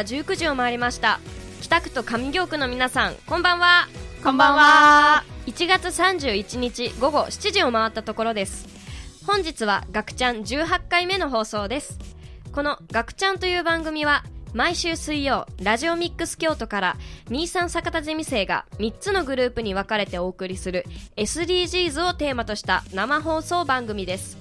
刻は19時を回りました。北区と上京区の皆さんこんばんは。こんばんは。1月31日午後7時を回ったところです。本日は「ガクちゃん」18回目の放送です。この「ガクちゃん」という番組は毎週水曜ラジオミックス京都から23坂田ゼミ生が3つのグループに分かれてお送りする SDGs をテーマとした生放送番組です。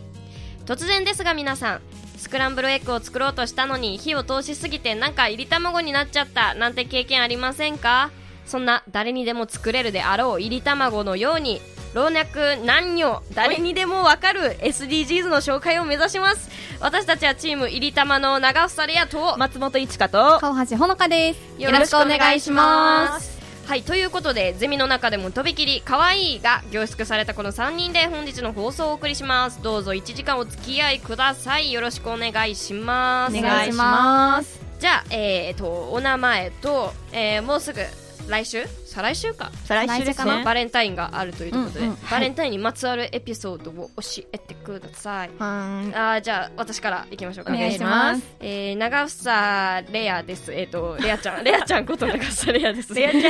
突然ですが皆さんスクランブルエッグを作ろうとしたのに火を通しすぎてなんか入り卵になっちゃったなんて経験ありませんか？そんな誰にでも作れるであろう入り卵のように老若男女誰にでもわかる SDGs の紹介を目指します。私たちはチーム入り玉の長房レアと松本一花と川橋ほのかです。よろしくお願いしますはいということでゼミの中でもとびきり可愛いが凝縮されたこの3人で本日の放送をお送りします。どうぞ1時間お付き合いください。よろしくお願いします。お願いします。じゃあえー、とお名前と、えー、もうすぐ来週？再来週か。再来週かねバレンタインがあるということで、うんうん。バレンタインにまつわるエピソードを教えてください、はあーじゃあ私からいきましょうか。お願いします。えー、長房レアです。えっ、とレアちゃん。レアちゃんこと長房レアです。レアちゃん。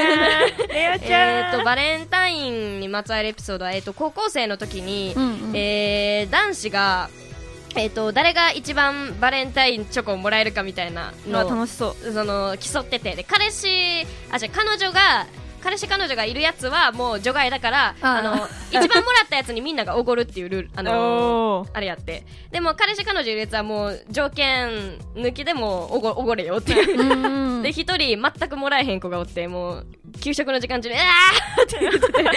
レアちえゃん。ー、とバレンタインにまつわるエピソードは、えー、と高校生の時に、うんうん。えー男子が、えー、と誰が一番バレンタインチョコをもらえるかみたいなののを楽しそう。その競ってて。で彼氏あじゃあ彼女が彼氏彼女がいるやつはもう除外だからあの一番もらったやつにみんながおごるっていうルール あのおー。あれやって。でも彼氏彼女いるやつはもう条件抜きでもおごおごれよって で一人全くもらえへん子がおってもう給食の時間中に「あー!」って言ってて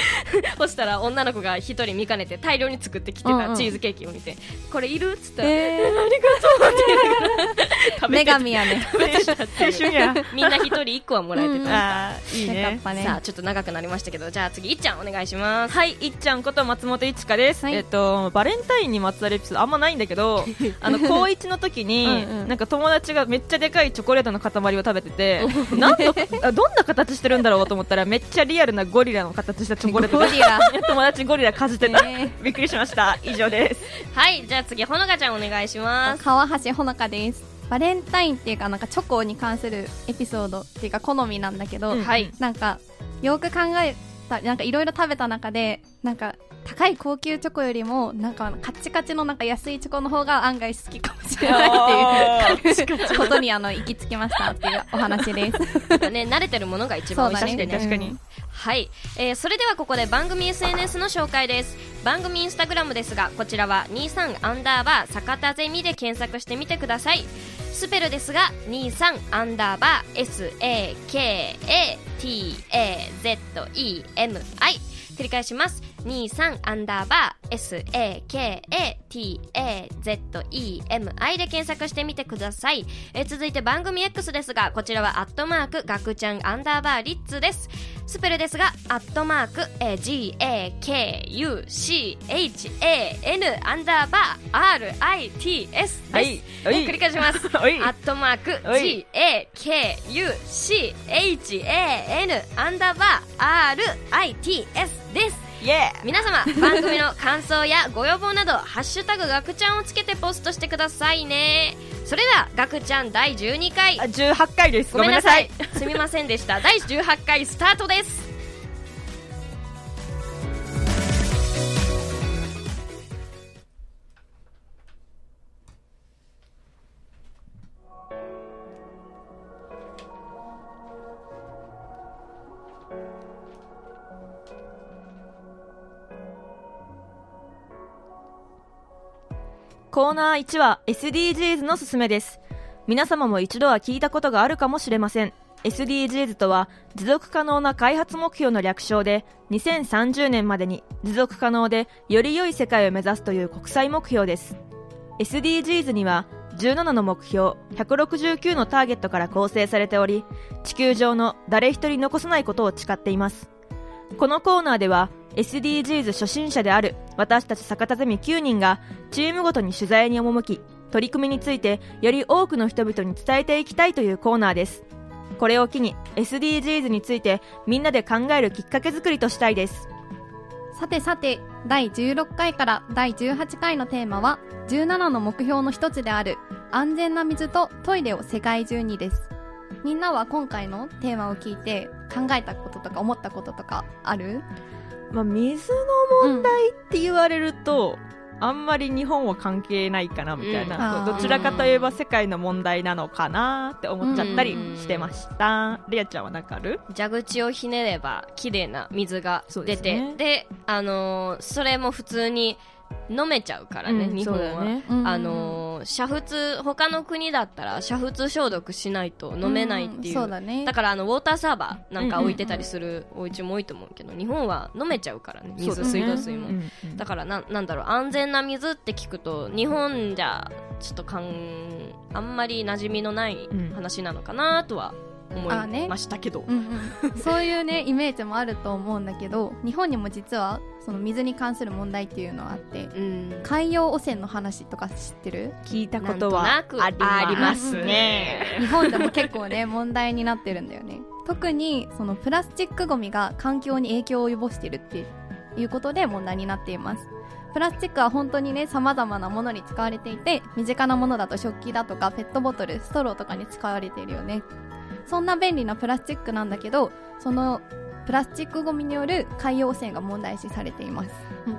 そしたら女の子が一人見かねて大量に作ってきてたチーズケーキを見て「これいる?」っつったら「えありが？とう」って食ー、女神やね。みんな一人一個はもらえてうん。た、あーいいね。さあちょっと長くなりましたけどじゃあ次いっちゃんお願いします。はい、いっちゃんこと松本一花です、はい。えっと、バレンタインにまつわるエピソードあんまないんだけど あの高一の時にうんうん。なんか友達がめっちゃでかいチョコレートの塊を食べててなんとあどんな形してるんだろうと思ったらめっちゃリアルなゴリラの形したチョコレートゴリラ。友達ゴリラかじってた、ね。びっくりしました。以上です。はいじゃあ次ほのかちゃんお願いします。川橋ほのかです。バレンタインっていうかなんかチョコに関するエピソードっていうか好みなんだけど、うん。はい。なんかよく考えたなんかいろいろ食べた中でなんか高い高級チョコよりもなんかカッチカチのなんか安いチョコの方が案外好きかもしれないっていうことにあの行き着きましたっていうお話です。ね慣れてるものが一番美味しくてね確かにうんはい、えーそれではここで番組 SNS の紹介です。番組インスタグラムですがこちらは23アンダーバー坂田ゼミで検索してみてください。スペルですが23アンダーバー SAKATAZEMI 繰り返します23アンダーバー SAKATAZEMI で検索してみてください、えー続いて番組 X ですがこちらはアットマークガクちゃんアンダーバーリッツです。スペルですがアットマーク、えー GAKUCHAN アンダーバー RITS です、はい。えー繰り返します。アットマーク GAKUCHAN アンダーバー RITS です皆様番組の感想やご要望など「ハッシュタグガクちゃん」をつけてポストしてくださいね。それではガクちゃん第12回。ーあ18回です。ごめんなさい。すみませんでした。第18回スタートですナー1は SDGs のすすめです。皆様も一度は聞いたことがあるかもしれません。SDGs とは持続可能な開発目標の略称で2030年までに持続可能でより良い世界を目指すという国際目標です。SDGs には17の目標、169のターゲットから構成されており、地球上の誰一人残さないことを誓っています。このコーナーでは SDGs 初心者である私たち坂田ゼミ9人がチームごとに取材に赴き取り組みについてより多くの人々に伝えていきたいというコーナーです。これを機に SDGs についてみんなで考えるきっかけ作りとしたいです。さてさて、第16回から第18回のテーマは、17の目標の一つである、安全な水とトイレを世界中にです。みんなは今回のテーマを聞いて考えたこととか思ったこととかある？まあ、水の問題って言われると、あんまり日本は関係ないかなみたいな、うん。どちらかといえば世界の問題なのかなって思っちゃったりしてました、レアちゃんは何かある？蛇口をひねれば綺麗な水が出てですね。で,、あのーそれも普通に飲めちゃうからね、うん日本は、ね。うん。あのー煮沸他の国だったら煮沸消毒しないと飲めないっていう,、んそうだね。だからあのウォーターサーバーなんか置いてたりするお家も多いと思うけど日本は飲めちゃうからね水、水道水も、うんうんだからななんだろう安全な水って聞くと日本じゃちょっとかんあんまり馴染みのないうん。話なのかなとは思あねいましたけど、うんうん、そういうねイメージもあると思うんだけど日本にも実はその水に関する問題っていうのはあってうん。海洋汚染の話とか知ってる？聞いたことはありますね。日本でも結構ね問題になってるんだよね。特にそのプラスチックごみが環境に影響を及ぼしているっていうことで問題になっています。プラスチックは本当にね様々なものに使われていて身近なものだと食器だとかペットボトルストローとかに使われているよねそんな便利なプラスチックなんだけどそのプラスチックごみによる海洋汚染が問題視されています。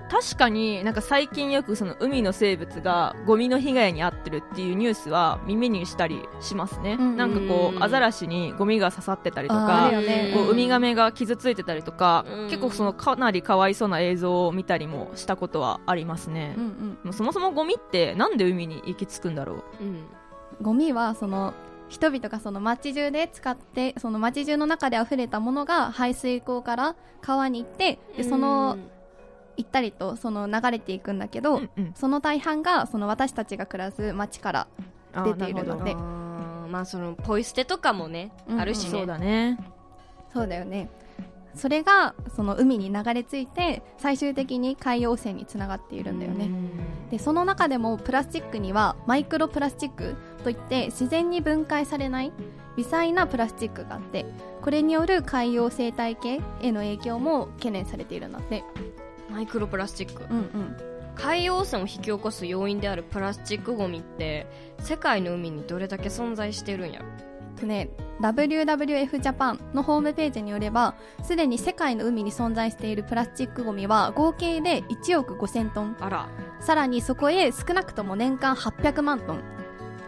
確かになんか最近よくその海の生物がゴミの被害に遭ってるっていうニュースは耳にしたりしますね、うんなんかこううんアザラシにゴミが刺さってたりとあかね。こうウミガメが傷ついてたりとか、うん。結構そのかなりかわいそうな映像を見たりもしたことはありますね。う、んうん。もうそもそもゴミってなんで海に行き着くんだろう？うん。ゴミはその人々がその街中で使ってその街中の中で溢れたものが排水溝から川に行ってでその行ったりとその流れていくんだけど、うんうん。その大半がその私たちが暮らす街から出ているのなでまあそのポイ捨てとかもね、うん。あるしね。そうだね。そうだよねそれがその海に流れ着いて最終的に海洋汚染につながっているんだよね。でその中でもプラスチックにはマイクロプラスチックといって自然に分解されない微細なプラスチックがあってこれによる海洋生態系への影響も懸念されているんだって。マイクロプラスチック。うんうん。海洋汚染を引き起こす要因であるプラスチックゴミって世界の海にどれだけ存在してるんやろとね WWF ジャパンのホームページによればすでに世界の海に存在しているプラスチックゴミは合計で1億5000トン。あら。さらにそこへ少なくとも年間800万トン。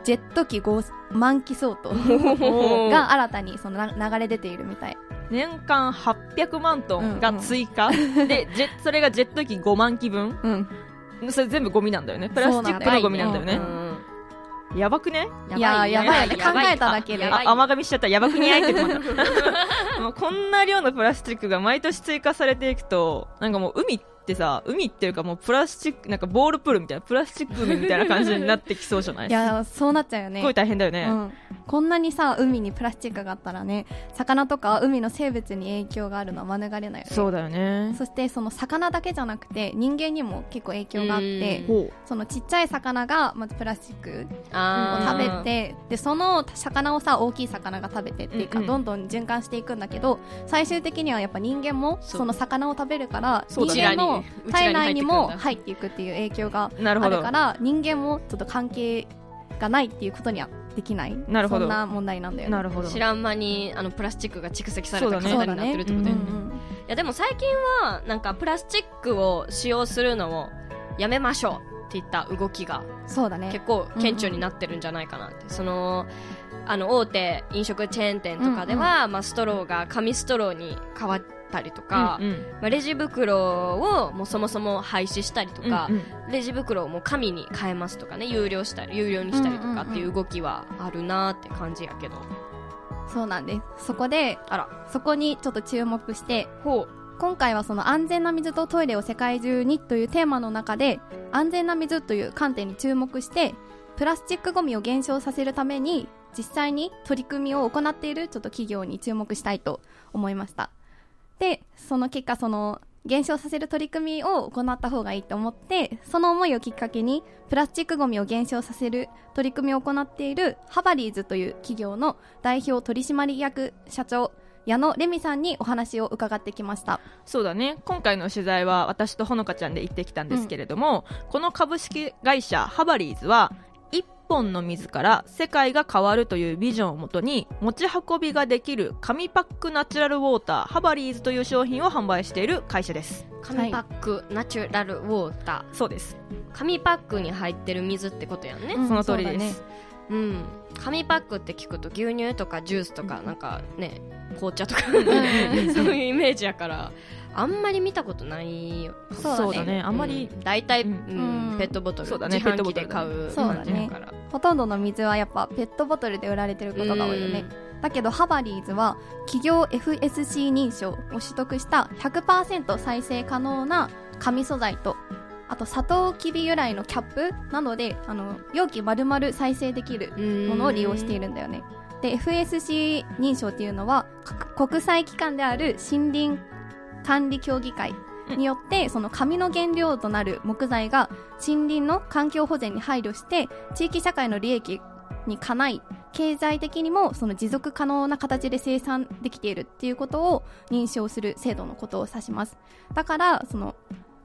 ジェット機5万機相当。が新たにそのな流れ出ているみたい。年間800万トンが追加、で ジェそれがジェット機5万機分？うん。それ全部ゴミなんだよね。プラスチックのゴミなんだよね。うんやばくね？いやーやばいよね。やば考えただけで。甘噛みしちゃった。やばくにあいっても。うこんな量のプラスチックが毎年追加されていくとなんかもう海ってさ海っていうかもうプラスチックなんかボールプールみたいなプラスチック海みたいな感じになってきそうじゃない？いやーそうなっちゃうよね。すごい大変だよね、うん、こんなにさ海にプラスチックがあったらね魚とか海の生物に影響があるのは免れないよねそうだよね。そしてその魚だけじゃなくて人間にも結構影響があってそのちっちゃい魚がまずプラスチックを食べてでその魚をさ大きい魚が食べてっていうか、うんうん。どんどん循環していくんだけど最終的にはやっぱ人間もその魚を食べるから人間の体内にも入入っていくっていう影響がうなるほど。あるから人間もちょっと関係がないっていうことにはできない。なるほど。そんな問題なんだよね。なるほど。知らん間にあのプラスチックが蓄積された体になってるってことだよね。うんうんいやでも最近はなんかプラスチックを使用するのをやめましょうっていった動きがそうだね。結構顕著になってるんじゃないかなって、そのあの大手飲食チェーン店とかでは、まあ、ストローが紙ストローに変わったりとか、うんうん。まあ、レジ袋をもうそもそも廃止したりとか、うんうん。レジ袋をもう紙に変えますとかね有料したり有料にしたりとかっていう動きはあるなって感じやけど、そうなんです。そこであら。そこにちょっと注目してほ今回はその安全な水とトイレを世界中にというテーマの中で安全な水という観点に注目してプラスチックごみを減少させるために実際に取り組みを行っているちょっと企業に注目したいと思いましたでその結果その減少させる取り組みを行った方がいいと思ってその思いをきっかけにプラスチックごみを減少させる取り組みを行っているハバリーズという企業の代表取締役社長矢野レミさんにお話を伺ってきました。そうだね。今回の取材は私とほのかちゃんで行ってきたんですけれども、この株式会社ハバリーズは一本の水から世界が変わるというビジョンをもとに持ち運びができる紙パックナチュラルウォーターハバリーズという商品を販売している会社です。紙パック、ナチュラルウォータそうです。ー紙パックに入ってる水ってことやんね。うんその通りです、うん。紙パックって聞くと牛乳とかジュースとかなんかね紅茶とか。ん。そういうイメージやからあんまり見たことないよ。そうだね。あんまり、うん大体、うん。うんペットボトルそうだね。自販機で買うそうだね。感じやから。ほとんどの水はやっぱペットボトルで売られてることが多いよね。だけどハバリーズは企業 FSC 認証を取得した100%再生可能な紙素材とあとサトウキビ由来のキャップなのであの容器丸々再生できるうんものを利用しているんだよね。で FSC 認証っていうのはか国際機関である森林管理協議会によってその紙の原料となる木材が森林の環境保全に配慮して地域社会の利益にかない経済的にもその持続可能な形で生産できているっていうことを認証する制度のことを指します。だからその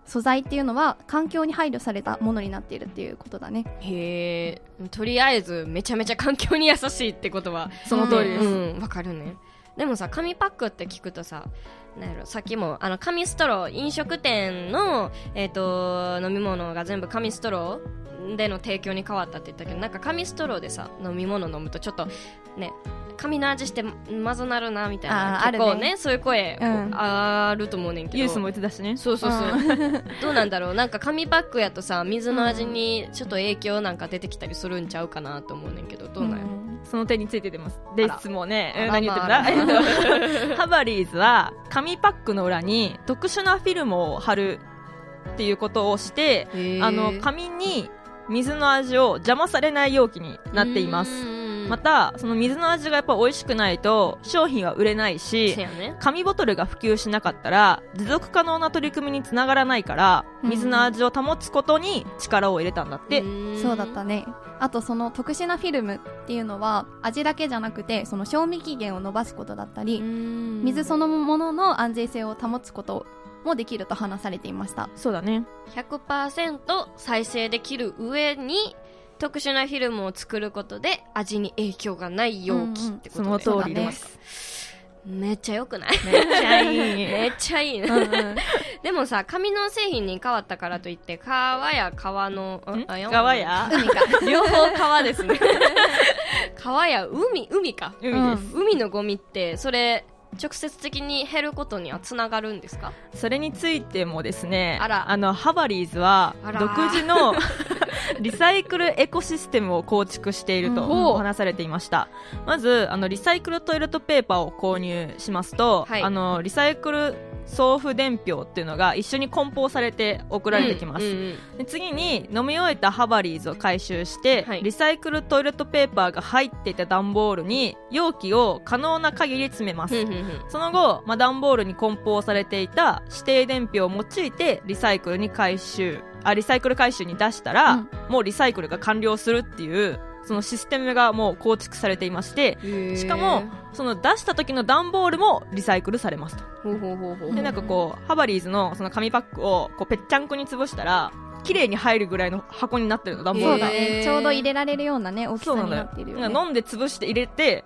素材っていうのは環境に配慮されたものになっているっていうことだね。へえ。とりあえずめちゃめちゃ環境に優しいってことはその通りです、うんわかるね。でもさ紙パックって聞くとさなんやろさっきもあの紙ストロー飲食店の、えー、と飲み物が全部紙ストローでの提供に変わったって言ったけどなんか紙ストローでさ飲み物飲むとちょっとね紙の味してまずなるなみたいな結構ねねそういう声、うん。あると思うねんけど。ユースも言ってたしね。そうそうそう、どうなんだろう。なんか紙パックやとさ水の味にちょっと影響なんか出てきたりするんちゃうかなと思うねんけどどうなんやろ、その点について出ます。ですもんね何言ってん あだら。えっとハバリーズは紙パックの裏に特殊なフィルムを貼るっていうことをしてあの紙に水の味を邪魔されない容器になっていますまたその水の味がやっぱ美味しくないと商品は売れないしね。紙ボトルが普及しなかったら持続可能な取り組みにつながらないからうん。水の味を保つことに力を入れたんだって、そうだったね。あとその特殊なフィルムっていうのは味だけじゃなくてその賞味期限を伸ばすことだったり水そのものの安全性を保つこともできると話されていました。そうだね。100%再生できる上に特殊なフィルムを作ることで味に影響がない容器ってことで、その通りそうだねです、めっちゃ良くない？めっちゃいい。めっちゃいいね、うんうん。でもさ紙の製品に変わったからといって川や川のんあや川や？海か。両方川ですね。川や海？海か。海です、海のゴミってそれ直接的に減ることにはつながるんですか？それについてもですねあら。のハバリーズは独自の リサイクルエコシステムを構築していると話されていました、まずあのリサイクルトイレットペーパーを購入しますと、はい。あのリサイクル送付伝票っていうのが一緒に梱包されて送られてきます、うんうんで次に飲み終えたハバリーズを回収して、はいリサイクルトイレットペーパーが入っていた段ボールに容器を可能な限り詰めます、うんうんうんその後、まあ、段ボールに梱包されていた指定伝票を用いてリサイクルに回収あリサイクル回収に出したら、うんもうリサイクルが完了するっていうそのシステムがもう構築されていましてしかもその出した時の段ボールもリサイクルされますと。でなんかこうハバリーズのその紙パックをこうぺっちゃんこに潰したら綺麗に入るぐらいの箱になってるの段ボールが。そうだへー。ねちょうど入れられるようなね大きさになっているよね。飲んで潰して入れて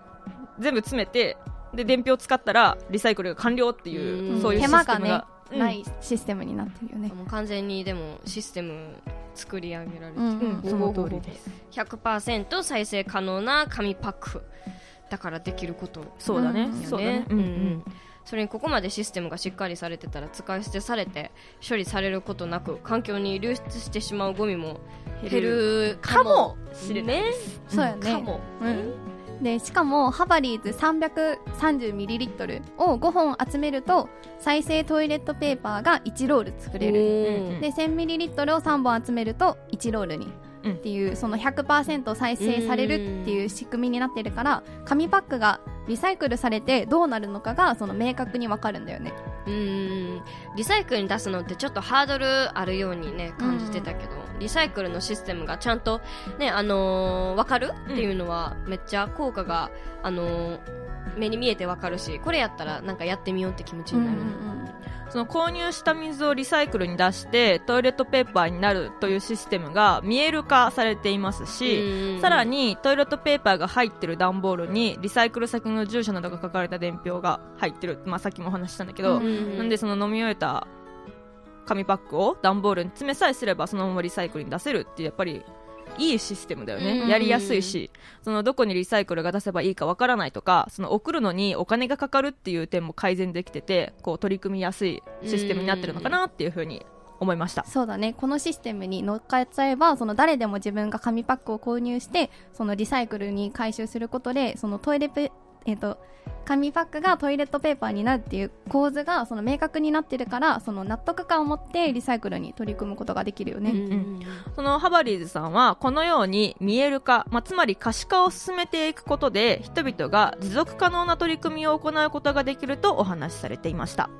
全部詰めてで伝票使ったらリサイクルが完了っていううん。そういうシ手間がねステムが、うんないシステムになってるよね。もう完全にでもシステム作り上げられてる、うんうん。その通りです。100%再生可能な紙パックだからできることそうだね、うん。そうだね、うんうん。それにここまでシステムがしっかりされてたら使い捨てされて処理されることなく環境に流出してしまうゴミも減るかもしれない。ねそうやね。かも、うんでしかもハバリーズ 330ml を5本集めると再生トイレットペーパーが1ロール作れる。うんで 1000ml を3本集めると1ロールに、うんっていうその100%再生されるっていう仕組みになってるから紙パックがリサイクルされてどうなるのかがその明確にわかるんだよね。うんリサイクルに出すのってちょっとハードルあるようにね感じてたけど、リサイクルのシステムがちゃんとねあのー、分かるっていうのはめっちゃ効果があのー目に見えてわかるしこれやったらなんかやってみようって気持ちになる、その購入した水をリサイクルに出してトイレットペーパーになるというシステムが見える化されていますし、さらにトイレットペーパーが入ってる段ボールにリサイクル先の住所などが書かれた伝票が入ってる、まあ、さっきもお話ししたんだけど、なんでその飲み終えた紙パックを段ボールに詰めさえすればそのままリサイクルに出せるっていうやっぱりいいシステムだよね、やりやすいし。そのどこにリサイクルが出せばいいかわからないとかその送るのにお金がかかるっていう点も改善できててこう取り組みやすいシステムになってるのかなっていうふうに思いました。そうだね。このシステムに乗っかっちゃえばその誰でも自分が紙パックを購入してそのリサイクルに回収することでそのトイレペえっ、と紙パックがトイレットペーパーになるっていう構図がその明確になってるからその納得感を持ってリサイクルに取り組むことができるよね、うんうん、そのハバリーズさんはこのように見える化、まあ、つまり可視化を進めていくことで人々が持続可能な取り組みを行うことができるとお話しされていました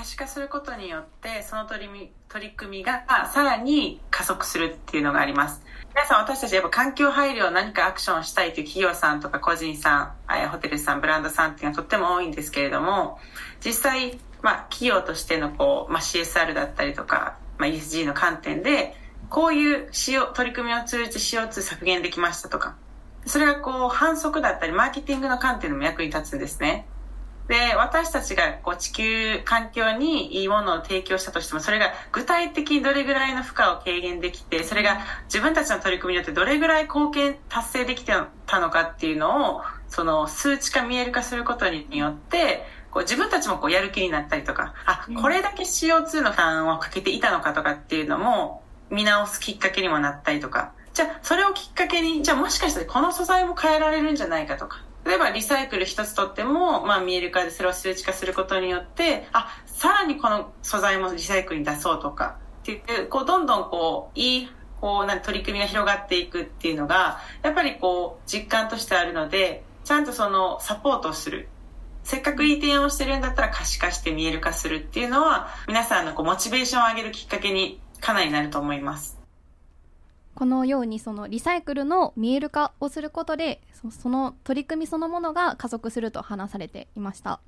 可視化することによってその取り取り組みがさらに加速するっていうのがあります。皆さん私たちやっぱ環境配慮を何かアクションしたいという企業さんとか個人さんホテルさんブランドさんっていうのはとっても多いんですけれども実際、まあ、企業としてのこう、まあ、CSR だったりとか、まあ、ESG の観点でこういう取り組みを通じて CO2 削減できましたとか。それがこう反則だったりマーケティングの観点でも役に立つんですね。で、私たちがこう地球環境にいいものを提供したとしても、それが具体的にどれぐらいの負荷を軽減できて、それが自分たちの取り組みによってどれぐらい貢献達成できてたのかっていうのを、その数値化見える化することによって、こう自分たちもこうやる気になったりとか、あ、これだけ CO2 の負担をかけていたのかとかっていうのも見直すきっかけにもなったりとか、じゃあそれをきっかけに、じゃあもしかしたらこの素材も変えられるんじゃないかとか、例えばリサイクル一つとっても、まあ、見える化でそれを数値化することによってあさらにこの素材もリサイクルに出そうとかっていうこうどんどんこういいこうな取り組みが広がっていくっていうのがやっぱりこう実感としてあるのでちゃんとそのサポートをするせっかくいい提案をしてるんだったら可視化して見える化するっていうのは皆さんのこうモチベーションを上げるきっかけにかなりなると思います。このようにそのリサイクルの見える化をすることでその取り組みそのものが加速すると話されていました。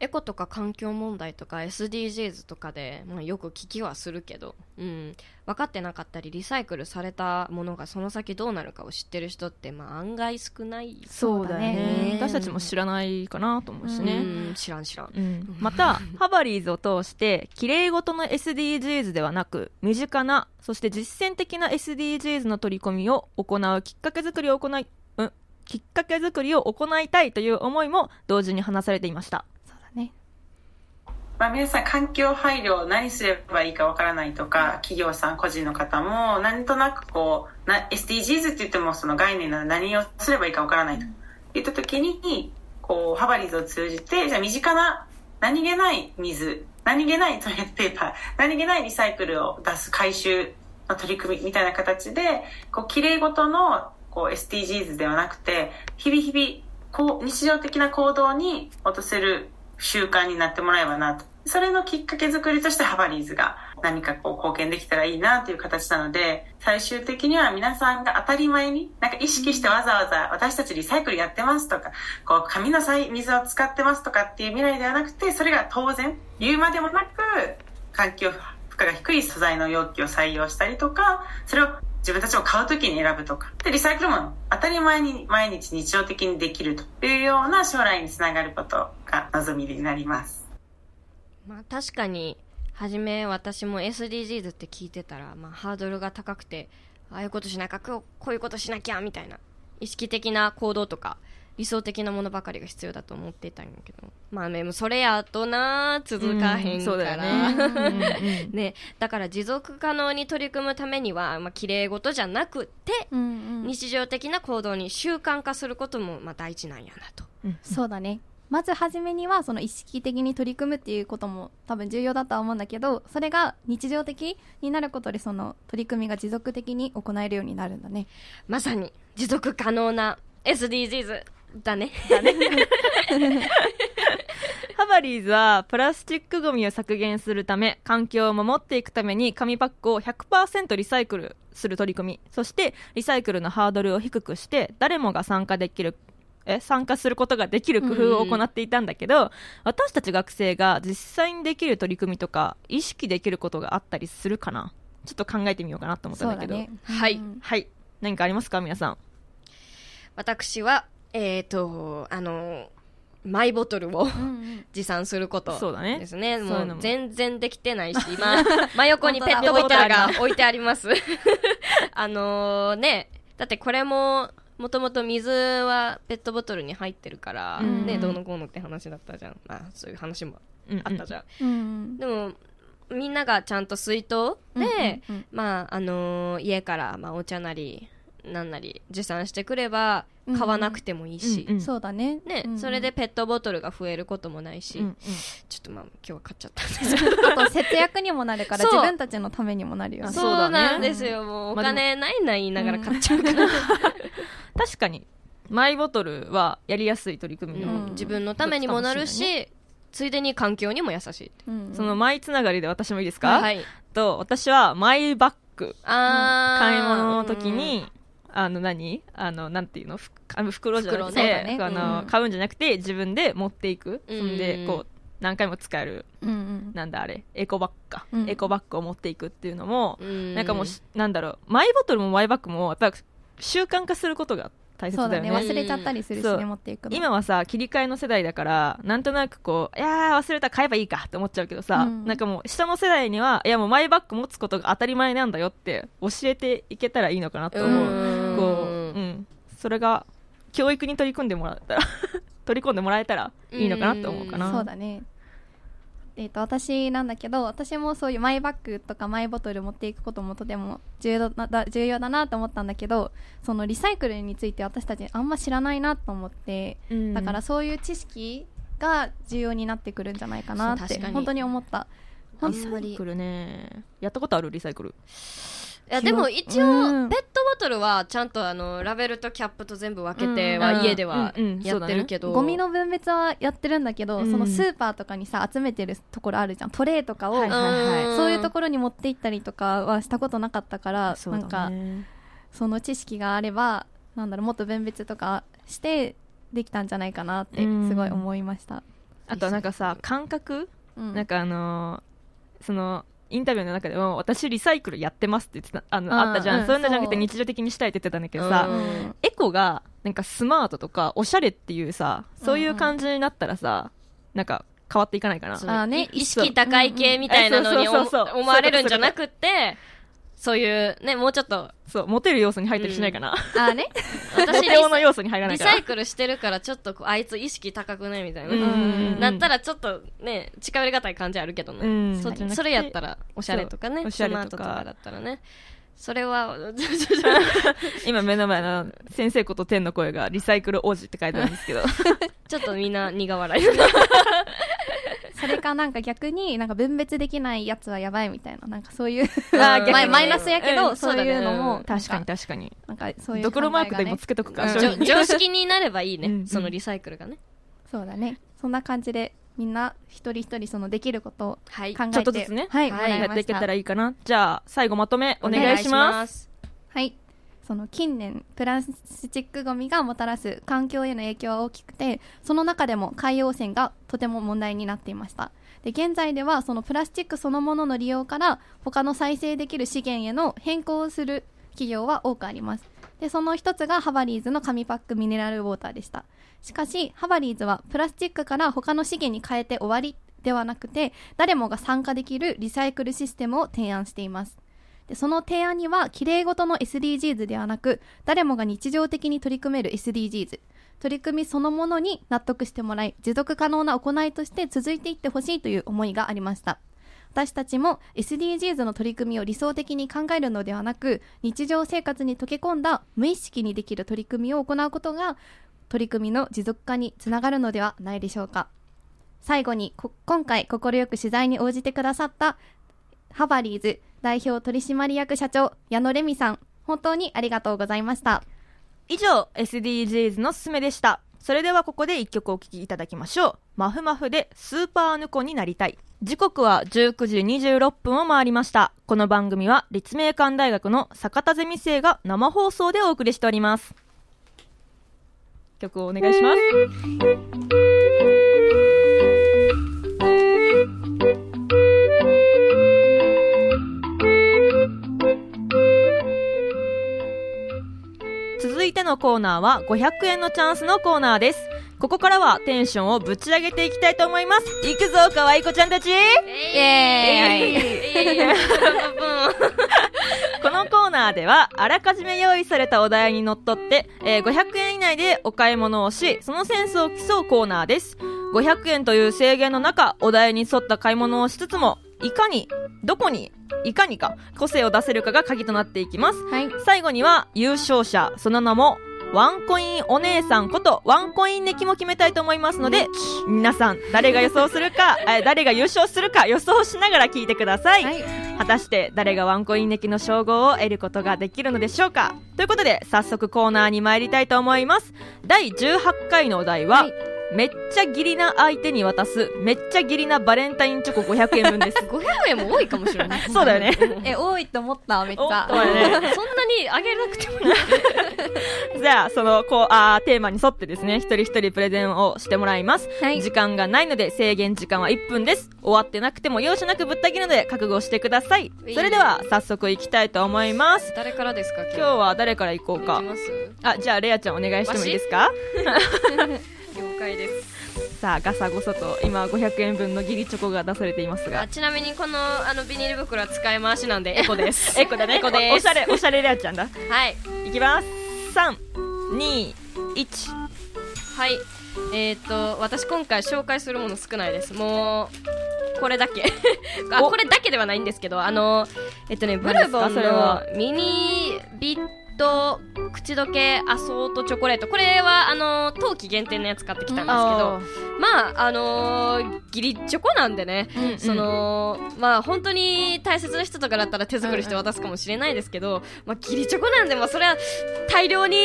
エコとか環境問題とか SDGs とかで、まあ、よく聞きはするけど、うん、分かってなかったりリサイクルされたものがその先どうなるかを知ってる人って、まあ、案外少ないそうだね。私たちも知らないかなと思うしね、うん、知らん知らん、うん、またハバリーズを通してきれいごとの SDGs ではなく身近なそして実践的な SDGs の取り組みを行うきっかけ作りを行い、うん、きっかけ作りを行いたいという思いも同時に話されていましたまあ、皆さん環境配慮何すればいいかわからないとか企業さん個人の方もなんとなくこうな SDGs って言ってもその概念なの何をすればいいかわからないと。いった時にこうハバリーズを通じてじゃあ身近な何気ない水何気ないトイレットペーパー何気ないリサイクルを出す回収の取り組みみたいな形でこう綺麗ごとのこう SDGs ではなくて日々日々こう日常的な行動に落とせる習慣になってもらえばなと。それのきっかけ作りとしてハバリーズが何かこう貢献できたらいいなという形なので、最終的には皆さんが当たり前に、なんか意識してわざわざ私たちリサイクルやってますとか、こう紙の水を使ってますとかっていう未来ではなくて、それが当然、言うまでもなく、環境負荷が低い素材の容器を採用したりとか、それを自分たちを買う時に選ぶとか。で、リサイクルも当たり前に毎日日常的にできるというような将来につながることが望みになります。まあ確かに、初め私も SDGs って聞いてたら、まあハードルが高くて、ああいうことしなきゃ、こういうことしなきゃ、みたいな、意識的な行動とか、理想的なものばかりが必要だと思っていたんやけど。まあでもそれやとな続かへんから、ね。ね、だから持続可能に取り組むためには、まあ綺麗事じゃなくて、うんうん、日常的な行動に習慣化することもまあ大事なんやなと、うん、そうだね。まず初めにはその意識的に取り組むっていうことも多分重要だとは思うんだけどそれが日常的になることでその取り組みが持続的に行えるようになるんだね。まさに持続可能な SDGs だね。だね。ハバリーズはプラスチックごみを削減するため環境を守っていくために紙パックを100%リサイクルする取り組み。そしてリサイクルのハードルを低くして誰もが参加できるえ参加することができる工夫を行っていたんだけど、私たち学生が実際にできる取り組みとか意識できることがあったりするかな？ちょっと考えてみようかなと思ったんだけど。ねはいうん。はい。何かありますか皆さん？私は、えっ、と、あの、マイボトルをうんうん。持参することそうだね。ですね。そういうのも。もう全然できてないし、今、真横にペットボトルが置いてあります。あのね、だってこれも、もともと水はペットボトルに入ってるから、うん。ね、どうのこうのって話だったじゃん。まあ、そういう話もあったじゃん。うんでも、みんながちゃんと水筒で、うんうんうん。まあ、あのー家から、まあ、お茶なり、なんなり持参してくれば、買わなくてもいいし、そうだね。それでペットボトルが増えることもないし、ちょっとまあ、今日は買っちゃったんです。けど。あと節約にもなるから自分たちのためにもなるよね。あそうなんですよ、もうお金ないない言いながら買っちゃうから、確かにマイボトルはやりやすい取り組みの、うん。自分のためにもなるしついでに環境にも優しい。う。ん。そのマイつながりで私もいいですか、はい。と私はマイバッグ。買い物の時、に、あの何？あのなんていうの？ふあの袋じゃなく袋て、ね。あのうん。買うんじゃなくて自分で持っていく、うんそん。でこう何回も使える。うんうん。なんだあれ？エコバッグか、うん。エコバッグを持っていくっていうのも、うん。なんかもうしなんだろう。マイボトルもマイバッグもやっぱり習慣化することが大切そうだだよね。ね忘れちゃったりするしね持っていくの。今はさ切り替えの世代だからなんとなくこういやー忘れた買えばいいかって思っちゃうけどさ、うんなんかもう下の世代にはいやもうマイバッグ持つことが当たり前なんだよって教えていけたらいいのかなと思う、うん。こう、うん、それが教育に取り組んでもらったら 取り込んでもらえたらいいのかなって思うかな、そうだねえー、と私なんだけど私もそういうマイバッグとかマイボトル持っていくこともとても重要だだ重要だなと思ったんだけどそのリサイクルについて私たちあんま知らないなと思ってうん。だからそういう知識が重要になってくるんじゃないかなって本当に思った。リサイクルね。やったことある？リサイクルいやでも一応、うん。ペットボトルはちゃんとあのラベルとキャップと全部分けてはうん。家ではうんうん。やってるけど、ゴミの分別はやってるんだけど、うん。そのスーパーとかにさ集めてるところあるじゃん。トレーとかを、はいはいんそういうところに持って行ったりとかはしたことなかったから、そうだなんかねその知識があればなんだろうもっと分別とかしてできたんじゃないかなってうん。すごい思いました、あとなんかさ感覚？うん。なんかあのーそのインタビューの中でも私リサイクルやってますって言ってたあのうんあったじゃん、うん。そういうのじゃなくて日常的にしたいって言ってたんだけどさ、うん。エコがなんかスマートとかおしゃれっていうさそういう感じになったらさ、なんか変わっていかないかな。あーね。い意識高い系みたいなのに思われるんじゃなくってそういうねもうちょっと。そうモテる要素に入ったりしないかな、あーね。モ 私リテ男の要素に入らないから。リサイクルしてるからちょっとこうあいつ意識高くないみたいな、うん。なったらちょっとね近寄りがたい感じあるけどね、うん。そじゃなくてそれやったらおしゃれとかねそうおしゃれスマーとか。トとかだったらね。それは 今目の前の先生こと天の声がリサイクル王子って書いてあるんですけど。ちょっとみんな苦笑いそれかなんか逆になんか分別できないやつはやばいみたいななんかそういう マイナスやけど、うんそういうのも、確かに確かに。なんかそういうドクロマークでもつけとくか、うん。常識になればいいね、うん。うんそのリサイクルがね。そうだね。そんな感じでみんな一人一人そのできることをはい。考えてちょっとずつね。はい、はい。やっていけたらいいかな。じゃあ最後まとめお願いしおますす。はいその近年プラスチックごみがもたらす環境への影響は大きくてその中でも海洋汚染がとても問題になっていました。で現在ではそのプラスチックそのものの利用から他の再生できる資源への変更をする企業は多くあります。でその一つがハバリーズの紙パックミネラルウォーターでした。しかしハバリーズはプラスチックから他の資源に変えて終わりではなくて誰もが参加できるリサイクルシステムを提案しています。でその提案にはきれいごとの SDGs ではなく誰もが日常的に取り組める SDGs 取り組みそのものに納得してもらい持続可能な行いとして続いていってほしいという思いがありました。私たちも SDGs の取り組みを理想的に考えるのではなく日常生活に溶け込んだ無意識にできる取り組みを行うことが取り組みの持続化につながるのではないでしょうか。最後に今回快く取材に応じてくださったハバリーズ代表取締役社長矢野レミさん。本当にありがとうございました。以上 SDGs のすすめでした。それではここで一曲お聴きいただきましょう。マフマフでスーパーヌコになりたい。時刻は19時26分を回りました。この番組は立命館大学の坂田ゼミ生が生放送でお送りしております。曲をお願いします。続いてのコーナーは500円のチャンスのコーナーです。ここからはテンションをぶち上げていきたいと思います。いくぞ、かわいこちゃんたちイエーイ このコーナーでは、あらかじめ用意されたお題にのっとって、えー500円以内でお買い物をし、そのセンスを競うコーナーです。500円という制限の中、お題に沿った買い物をしつつも、いかに、どこに、いかにか、個性を出せるかが鍵となっていきます。はい。最後には、優勝者、その名も、ワンコインお姉さんこと、ワンコインネキも決めたいと思いますので、皆さん、誰が予想するか、えー誰が優勝するか予想しながら聞いてください。はい。果たして誰がワンコインネキの称号を得ることができるのでしょうかということで早速コーナーに参りたいと思います第18回のお題は、はいめっちゃ義理な相手に渡すめっちゃ義理なバレンタインチョコ500円分です。500円も多いかもしれない。そうだよね。え、多いって思った、めっちゃ。ねそんなにあげなくてもいい。じゃあそのこうあーテーマに沿ってですね一人一人プレゼンをしてもらいます、はい。時間がないので制限時間は1分です。終わってなくても容赦なくぶった切るので覚悟してください。それでは早速いきたいと思います。誰からですか今日は？誰から行こうか？あ、じゃあ、レアちゃんお願いしてもいいですか？了解ですさあ、ガサゴソと、今500円分のギリチョコが出されていますあが。ちなみにこのあのビニール袋は使い回しなんでエコです エコだね。エコですおしゃれ、おしゃれレアちゃんだ。はいいきます。3、2、1。はいえっ、と私今回紹介するもの少ないですもうこれだけ あおこれだけではないんですけどあのえっとねブルボンそれはのミニビット口どけアソートチョコレート。これはあの冬季限定のやつ買ってきたんですけどまああのー、ギリチョコなんでね、うんそのまあ本当に大切な人とかだったら手作りして渡すかもしれないですけど、まあギリチョコなんでまあそれは大量に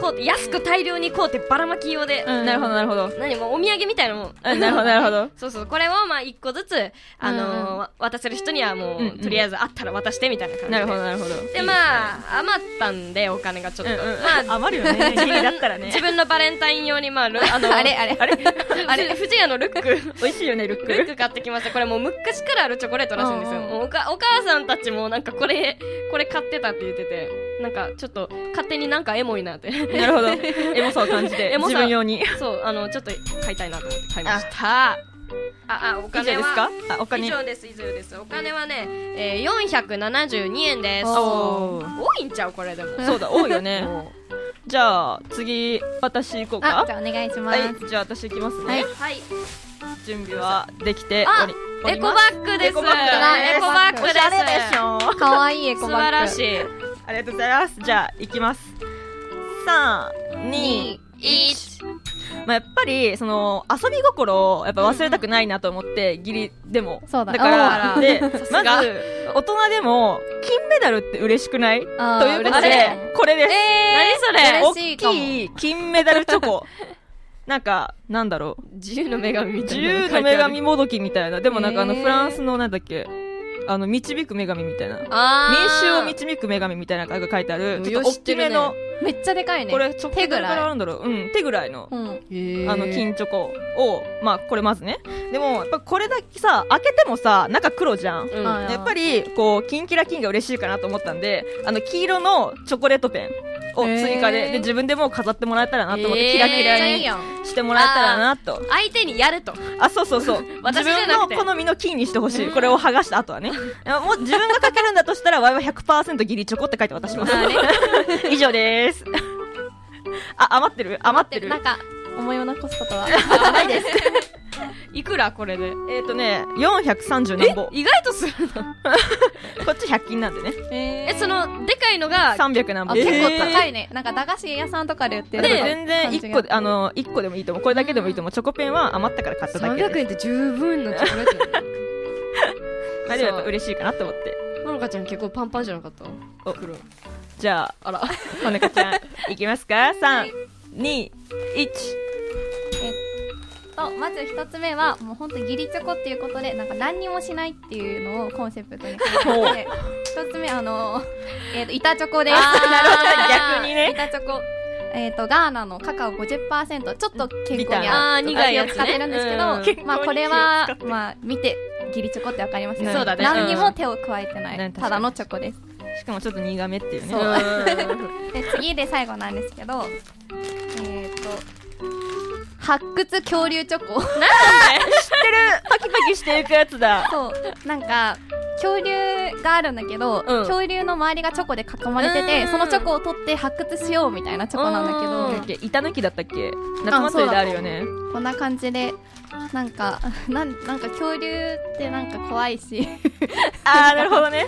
こう安く大量にこうってばらまき用で、うん、なるほど、なるほど。何もうお土産みたいなもん。う んなるほど、なるほど。そうそうこれをまあ一個ずつあのー渡せる人にはもう、うんうん。とりあえずあったら渡してみたいな感じで。なるほど、なるほど。でまあ余ったんでお金がちょっと、まあ余るよね。ギリだったらね。自。分のバレンタイン用にまあル あのあれあれあれ。あれ藤屋のルック。美味しいよね、ルック。ルック買ってきました。これもう昔からあるチョコレートらしいんですよ。もうおかお母さんたちもなんかこれこれ買ってたって言っててなんかちょっと勝手になんかエモいなって。なるほど。エモさを感じて、エモさ自分用に。そうあのちょっと買いたいなと思って買いましたああお以上金はですか？あ、お金。以上です以上です。お金はね、えー、472円です。おー。多いんちゃうこれでも。そうだ、多いよね。じゃあ、次、私行こうか。あ、じ。ゃあお願いします。はい、じゃあ私行きますね。はい。準備はできてあおりエコバッグです。エコバッグだね。エコバッグです。おしゃれでしょ。かわいいエコ素バッグ。晴らしい。ありがとうございます。じゃあ行きます。321 2 1まあやっぱりその遊び心をやっぱ忘れたくないなと思って、ギリでも。そうだ。からで まず大人でも金メダルって嬉しくない？ということでこれです、何それ？大きい金メダルチョコ。なんかなんだろう？自由の女神みた自いな由の女神もどきみたいな。でもなんかあのフランスのなんだっけ？あの導く女神みたいな。あ民衆をー導く女神みたいなのが書いてある。うん。ちょっと大きめの、めっちゃでかい。ね。これらんだろう。うん。手ぐらいの。い。うん。あの金チョコを。まあこれまずね。でもやっぱこれだけさ開けてもさ中黒じゃん。うん。はいやっぱりこうキンキラキンが嬉しいかなと思ったんであの黄色のチョコレートペンを追加で。で自分でもう飾ってもらえたらなと思って、えー。キラキラに。してもらえたらなと相手にやると。あそうそうそう。自分の好みの金にしてほしい。これを剥がした後はね。でももう自分がかけるんだとしたら Y は100%ギリチョコって書いて渡します。以上です。あ余ってる？余ってる？なんか、思いを残すことは？ないですいくらこれで？えっとね430何本意外とするの？こっち100均なんでね。ええそのでかいのが300何本あ、結構い高いね。なんか駄菓子屋さんとかで売ってる。で全然1個であの1個でもいいと思う。これだけでもいいと思う。チョコペンは余ったから買っただけ300で円って十分のチョコレートだ。よまあでもやっぱ嬉しいかなと思って。ほのかちゃん結構パンパンじゃなかった？お。袋じゃああら。ほのかちゃんいきますか？321と、まず一つ目は、もう本当ギリチョコっていうことで、なんか何にもしないっていうのをコンセプトに。考えて、一つ目、あの、えっ、と、板チョコです。あーなるほど。逆にね。板チョコ。えっ、と、ガーナのカカオ50%、ちょっと健康にあー苦いやつね。使ってるんですけど、うん。まあこれは、まあ見て、ギリチョコってわかりますね。そうだね。何にも手を加えてない、ねただのチョコです。しかもちょっと苦めっていうね。で、次で最後なんですけど、えっ、と、発掘恐竜チョコ。知ってる。パキパキしていくやつだ。そう、なんか、恐竜があるんだけど、うん。恐竜の周りがチョコで囲まれてて、うん。そのチョコを取って発掘しようみたいなチョコなんだけうん。ど、だっけ板抜きだったっけ？夏祭りであるよね。こんな感じで、なんか、なんなんか恐竜ってなんか怖いし、ああなるほどね。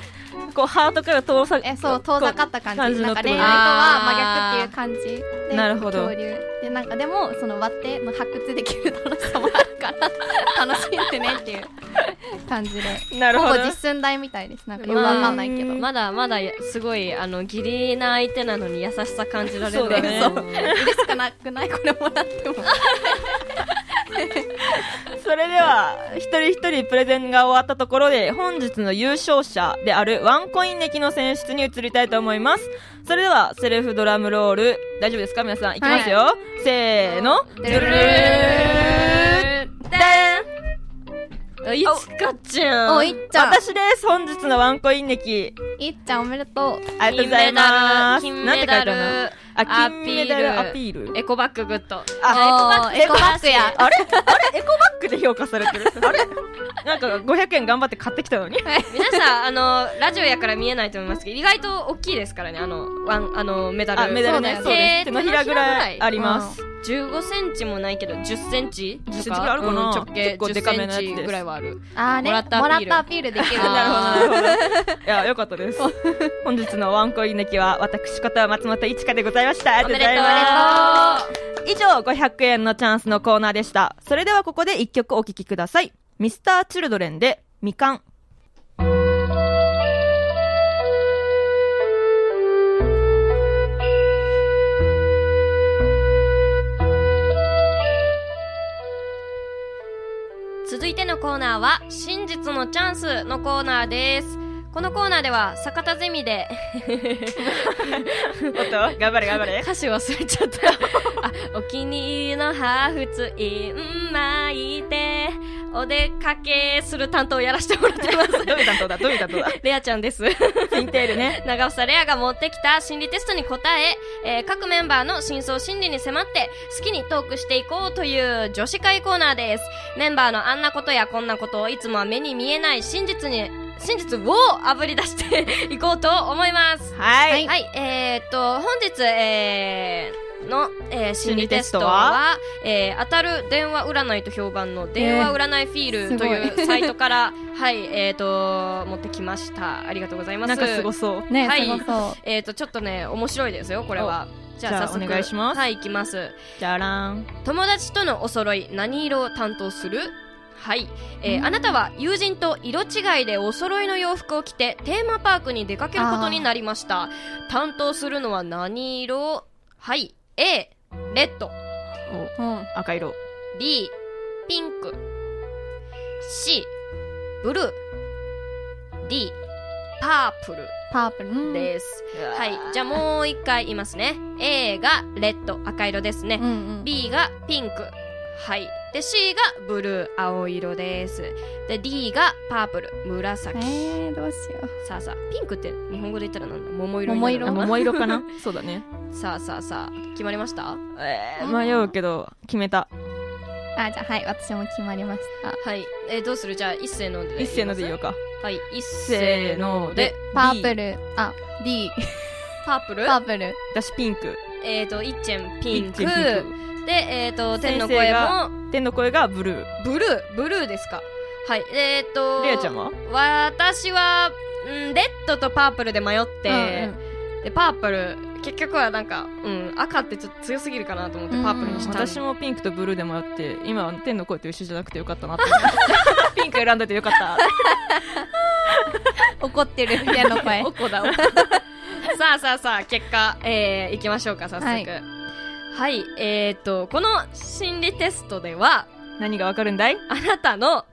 こうハートから遠ざえ、そう、遠ざかった感じ。なんか恋愛とは真逆っていう感じ。で、なるほど。恐竜。で、なんかでも、その割っての発掘できる楽しさもあるから、楽しんでねっていう感じで。なるほど。実寸大みたいです。なんかよくわかんないけど。まだまだすごいあの義理な相手なのに優しさ感じられるそうだね。そう。嬉しくなくないこれもらっても。それでは一人一人プレゼンが終わったところで本日の優勝者であるワンコイン歴の選出に移りたいと思います。それではセルフドラムロール大丈夫ですか？皆さんいきますよ、せーの。ドゥルルルいつかちゃん。お、いっちゃん。私です。本日のワンコイン歴いっちゃんおめでとう。ありがとうございます。金メダル。なんて書いたあ金メダル。アピール？エコバッググッド。エコバッグ。や。あれ？あれ？エコバッグで評価されてる？あれ？なんか500円頑張って買ってきたのに？皆さんあのラジオやから見えないと思いますけど意外と大きいですからねあのワンあのメダル。あメダルね。そうです。手のひらぐらいあります。15センチもないけど10センチ？10センチぐらいあるかな。うん直径結構デカめのやつ10センチぐらいはある。あーね、もらったアピール。もらったアピールできる。あ なるほど、なるほど。いや、よかったです。本日のワンコイン抜きは、私こと松本一花でございました。ありがとうございます。以上、500円のチャンスのコーナーでした。それではここで一曲お聴きください。ミスターチルドレンで、みかん。続いてのコーナーは真実のチャンスのコーナーですこのコーナーでは坂田ゼミでおっと、頑張れ頑張れ。歌詞忘れちゃった。あお気に入りのハーフツイン巻いてお出かけする担当をやらせてもらってます。どういう担当だどういう担当だ？レアちゃんです。ピンテールね。長房レアが持ってきた心理テストに答ええー各メンバーの真相心理に迫って好きにトークしていこうという女子会コーナーです。メンバーのあんなことやこんなことをいつもは目に見えない真実に真実をあぶり出していこうと思いますはい。はい、えー、っと、本日、えー、の、えー心理テストは、えー当たる電話占いと評判の電話占いフィールというサイトから、はい、えー、っと、持ってきました。ありがとうございます。なんかすごそう。ね、はい。えー、っと、ちょっとね、面白いですよ、これは。じゃあじゃあ早速お願いしますはい、いきます。じゃらん。友達とのお揃い何色を担当する？はい、えーあなたは友人と色違いでお揃いの洋服を着てテーマパークに出かけることになりました。担当するのは何色？はい。A レッド。お、うん。赤色。B ピンク。C ブルー。D パープル。パープル。うん。です、はい。じゃあもう一回言いますね。A がレッド赤色ですね、うんうん。B がピンク。はい。で、C がブルー、青色です。で、D がパープル、紫。えー、どうしよさあさあ、ピンクって日本語で言ったらなんだ？桃色にな桃色桃色かな？そうだね。さあさあさあ、決まりました？えー、迷うけど、決めた。う。あ、じゃあ、はい、私も決まりました。はい。えーどうする？じゃあ、一斉ので。一斉ので言おうか。はい。一せ斉ーののでで。。パープ。ル、あ、D、パープル？パープル。私ピンク。えっと、一チェンピンク。で、えっと、天の声がも、天の声がブルー。ブルー、ブルーですか。はい。えっと、レアちゃんは？私は、んレッドとパープルで迷って、うんでパープル結局はなんか、うん、赤ってちょっと強すぎるかなと思ってうんパープルにしたん私もピンクとブルーで迷って今は天の声と一緒じゃなくてよかったなって ピンク選んでてよかった 怒ってる、天の声お。こだおさあさあさあ結果、えー、いきましょうか早速。ははいい、えー、とこの心理テストでは何がわかるんだい？あなたの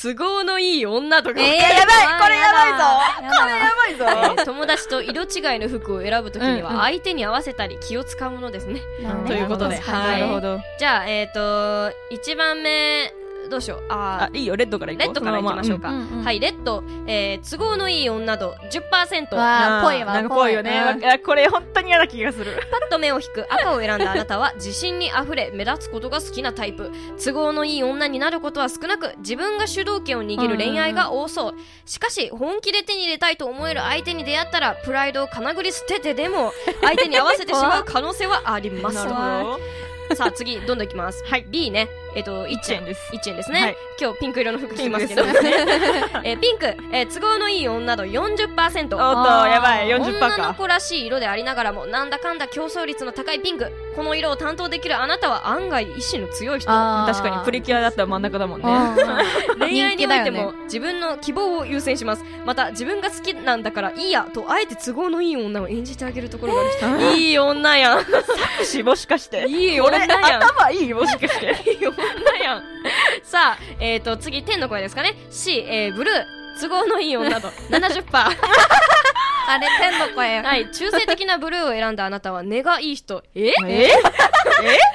都合のいい女とか、えーやばいこれやばいぞ。やだ。やばいぞ。えー友達と色違いの服を選ぶときにうんうん。は相手に合わせたり気を使うものですね。なるほど。ということでなるほど。じゃあ、えっ、と、1番目、どうしよう。ああいいよ。レッドからいこう。レッドからいきましょうか。うんうんはい、レッド、えー、都合のいい女度10%。わあぽいわなんかぽいよね。これ本当に嫌な気がする。パッと目を引く。赤を選んだあなたは自信にあふれ目立つことが好きなタイプ。都合のいい女になることは少なく自分が主導権を握る恋愛が多そう。しかし本気で手に入れたいと思える相手に出会ったらプライドをかなぐり捨ててでも相手に合わせてしまう可能性はあります。さあ次どんどんいきます。はい。B ねえっ、と1 1円です。1円ですね、はい。今日ピンク色の服着てますけど。ピンクです えーピンク、えー都合のいい女度40%おっとやばい。40%女のか子らしい色でありながらもなんだかんだ競争率の高いピンク。この色を担当できるあなたは案外意志の強い人。確かにプリキュアだったら真ん中だもんね。うん 恋愛においても自分の希望を優先します。また自分が好きなんだからいいやとあえて都合のいい女を演じてあげるところがある人。いい女やん。しもしかして。いい女俺やん。頭いいもしかして。いい女やんさあえっ、ー、と次天の声ですかね。C、えー、ブルー。都合のいい女と。70%あれ天の声。はい中性的なブルーを選んだあなたは根がいい人。え？え？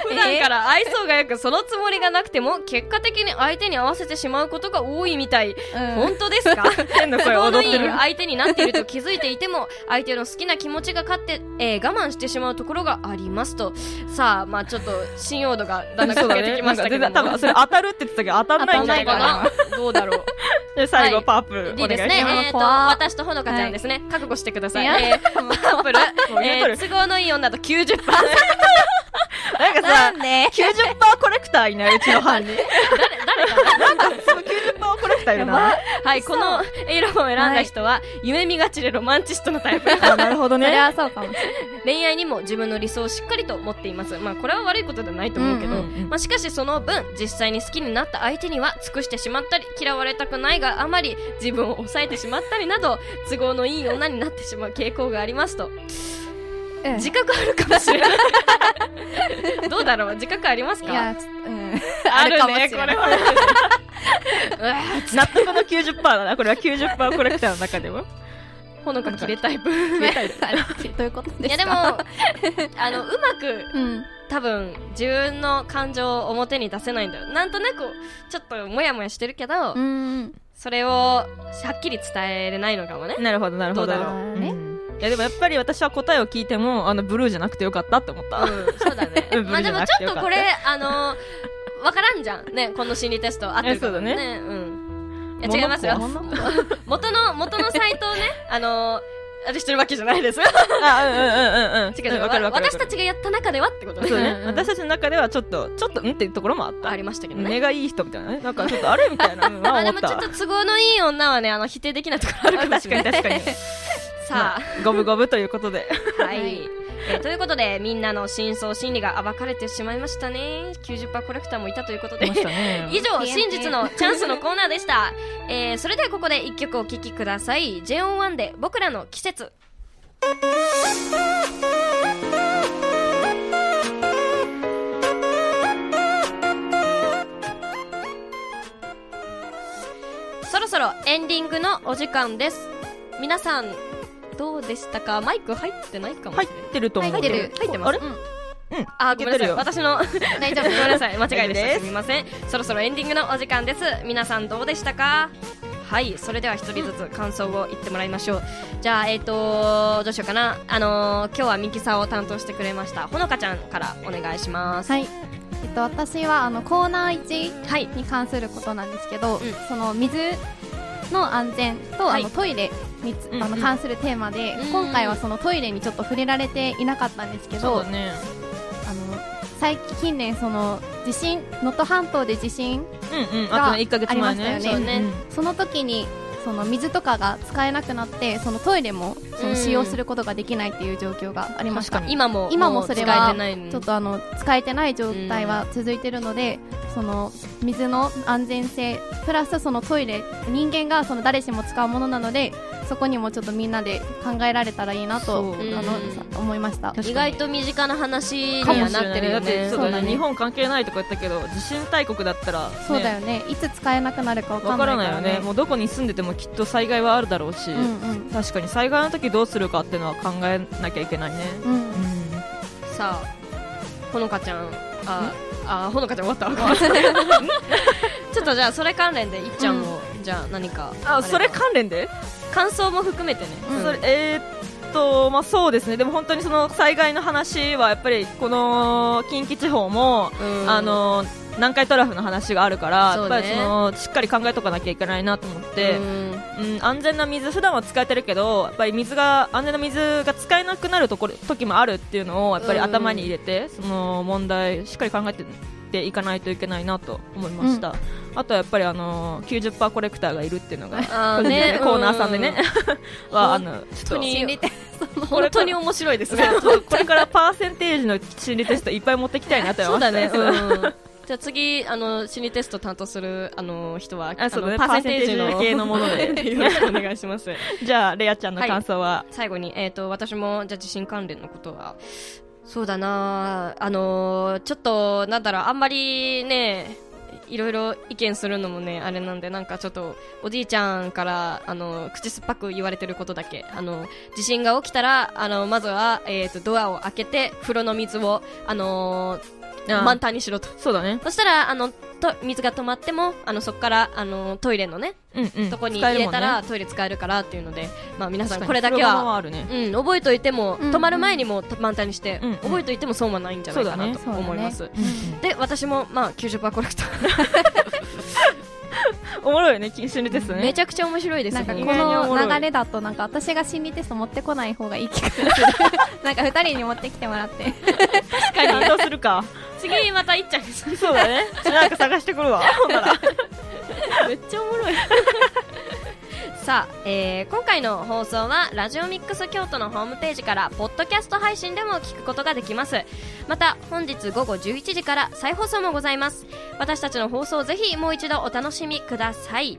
普段から愛想がよくそのつもりがなくても結果的に相手に合わせてしまうことが多いみたい、うん。本当ですか？天の声踊ってる。相手になっていると気づいていても相手の好きな気持ちが勝って、えー我慢してしまうところがありますと。さあまあちょっと信用度がだんだんそうだかけてきましたけども。然多分それ当たるって言ってたけど当たんないんじゃないかな。どうだろう。で最後はい。パープルいいですねえっ、と私とほのかちゃんですね、覚悟してください、いやえーパープル、えー都合のいい女と90%す なんかなさんで？90%コレクターいない、うちの班に。誰かな？なんか、その90%コレクターいるな。はい、この色を選んだ人は、夢見がちでロマンチストのタイプ。あ、なるほどそれね。はそうかもしれない恋愛にも自分の理想をしっかりと持っています。まあ、これは悪いことではないと思うけど、まあ、しかしその分、実際に好きになった相手には尽くしてしまったり、嫌われたくないがあまり自分を抑えてしまったりなど、都合のいい女になってしまう傾向がありますと。うん自覚あるかもしれない。どうだろう？自覚ありますか？いやうんあるかもしね、れないこれは。納得の90%だな。これは90%コレクターの中でも。ほのか切れタイプ。どういうことですか？いやでも、あの、うまく、うん多分、自分の感情を表に出せないんだよ。なんとなく、ちょっともやもやしてるけど、うんそれを、はっきり伝えれないのかもね。なるほど、なるほど。どうだろうねんいや、でもやっぱり私は答えを聞いても、あの、ブルーじゃなくてよかったって思った。うん、そうだねう。んまあでもちょっとこれあの、わからんじゃん。ね、この心理テスト合ってるかもえそうだねうん。いや、違いますよ。物元の、元のサイトをね、あの、あれしてるわけじゃないです。あ、うんうんうんうんうん。違う違う。私たちがやった中ではってことね。そうね私たちの中ではちょっと、ちょっと、うんっていうところもあった。ありましたけどね。目がいい人みたいなね。なんかちょっとあれみたいな。うんまあで思ったもちょっと都合のいい女はね、あの、否定できないところあるかもしれない。確かに確かに。さ五分五分ということで。あ、はい。えーということで、みんなの真相心理が暴かれてしまいましたね。90%コレクターもいたということでね。以上、真実のチャンスのコーナーでした。えー、それではここで一曲お聴きください。JO1 で僕らの季節。そろそろエンディングのお時間です。皆さん、どうでしたか？マイク入ってないかもしれ入ない。ってると思う。入ってる入ってますあれうんうん。あ、ごめんなさい。私の、大丈夫ごめんなさい。間違いでした。すすみません。そろそろエンディングのお時間です。皆さんどうでしたか？はい。それでは一人ずつ感想を言ってもらいましょう。じゃあ、えっ、とどうしようかな。あのー今日はミキサーを担当してくれました。ほのかちゃんからお願いします。はいえっと私はあのコーナー1はい。に関することなんですけど、んその水の安全と、はいあのトイレにつ、うんうんあの関するテーマで、うん今回はそのトイレにちょっと触れられていなかったんですけど、ね。あの最近近年その地震能登半島で地震。があとね、1ヶ月前ね。ありましたよねうんうんその時にその水とかが使えなくなってそのトイレもその使用することができないっていう状況がありました、確かに。今も、今もそれはちょっとあの使えてない状態は続いてるので、その水の安全性プラスそのトイレ人間がその誰しも使うものなのでそこにもちょっとみんなで考えられたらいいなと思いました。意外と身近な話にはなってるよね。そうだね。ね日本関係ないとか言ったけど地震大国だったら、ね、そうだよね。いつ使えなくなるかわからないよね。ねもうどこに住んでてもきっと災害はあるだろうし、うんうん。確かに災害の時どうするかっていうのは考えなきゃいけないね。うん。うん。さあほのかちゃん。ああほのかちゃん終わった。ちょっとじゃあそれ関連でいっちゃんも、じゃあ何かあそれ関連で、感想も含めてね、うん。それえーっとまあそうですね。でも本当にその災害の話はやっぱりこの近畿地方も、うん。あの南海トラフの話があるから、ね。やっぱりそのしっかり考えとかなきゃいけないなと思って、うん。うん、安全な水普段は使えてるけどやっぱり水が安全な水が使えなくなるところ時もあるっていうのをやっぱりうん頭に入れて、その問題しっかり考えてっていかないといけないなと思いました、あとはやっぱりあの90%コレクターがいるっていうのがね。コーナーさんでね、はあのちょっと 本当に面白いですね。これからパーセンテージの心理テストいっぱい持ってきたいなと思いました。そうだね、うん、じゃあ次あの心理テスト担当するあの人はあそうだね。のパーセンテージの系のもので。よろしくお願いします。じゃあレアちゃんの感想は、最後に、えー、と私もじゃあ地震関連のことはそうだな。あのーちょっとなんだろうあんまりねいろいろ意見するのもねあれなんでなんかちょっとおじいちゃんからあの口酸っぱく言われてることだけ。あの地震が起きたらあのまずは、えー、とドアを開けて風呂の水をあのー満タンにしろと。そうだね。そしたらあのと水が止まってもあのそこからあのトイレのねうんうん。とこに入れたら、トイレ使えるからっていうので、まあ、皆さん確かに。これだけはあるね。うん、覚えといても、うん止まる前にも満タンにして、うんうん。覚えといても損はないんじゃないかなと思います、そううん。で私も、まあ、90%コレクター、おもろいよね心理テストね。めちゃくちゃ面白いですね。なんかこの流れだとなんか私が心理テスト持ってこない方がいい気がする。なんか二人に持ってきてもらって。担当 するか次またいっちゃんそうだね。なんか探してくるわ。めっちゃおもろい。さあ、えー今回の放送はラジオミックス京都のホームページからポッドキャスト配信でも聞くことができます。また本日午後11時から再放送もございます。私たちの放送をぜひもう一度お楽しみください。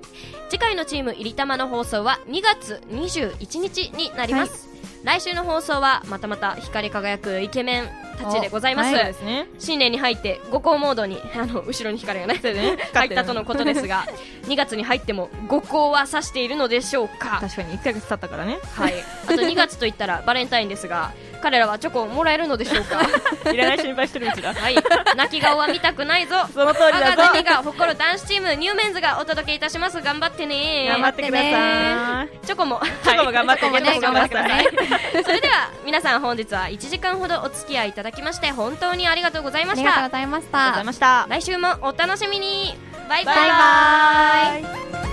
次回のチームいりたまの放送は2月21日になります、来週の放送はまたまた光り輝くイケメンたちでございます、そうですね。新年に入って五光モードにあの後ろに光がねね。入ったとのことですが2月に入っても五光は指しているのでしょうか？確かに1ヶ月経ったからね。はい。あと2月といったらバレンタインですが彼らはチョコをもらえるのでしょうか？いらない心配してるうちだ。はい。泣き顔は見たくないぞ。その通りだぞ。我が誇る男子チームニューメンズがお届けいたします。頑張ってね。頑張ってください。チョコも。チョコも頑張ってチョコもね。チョコも頑張ってくださいそれでは皆さん本日は1時間ほどお付き合いいただきまして本当にありがとうございました。ありがとうございました。いました。来週もお楽しみに。バイバイ。バイバイ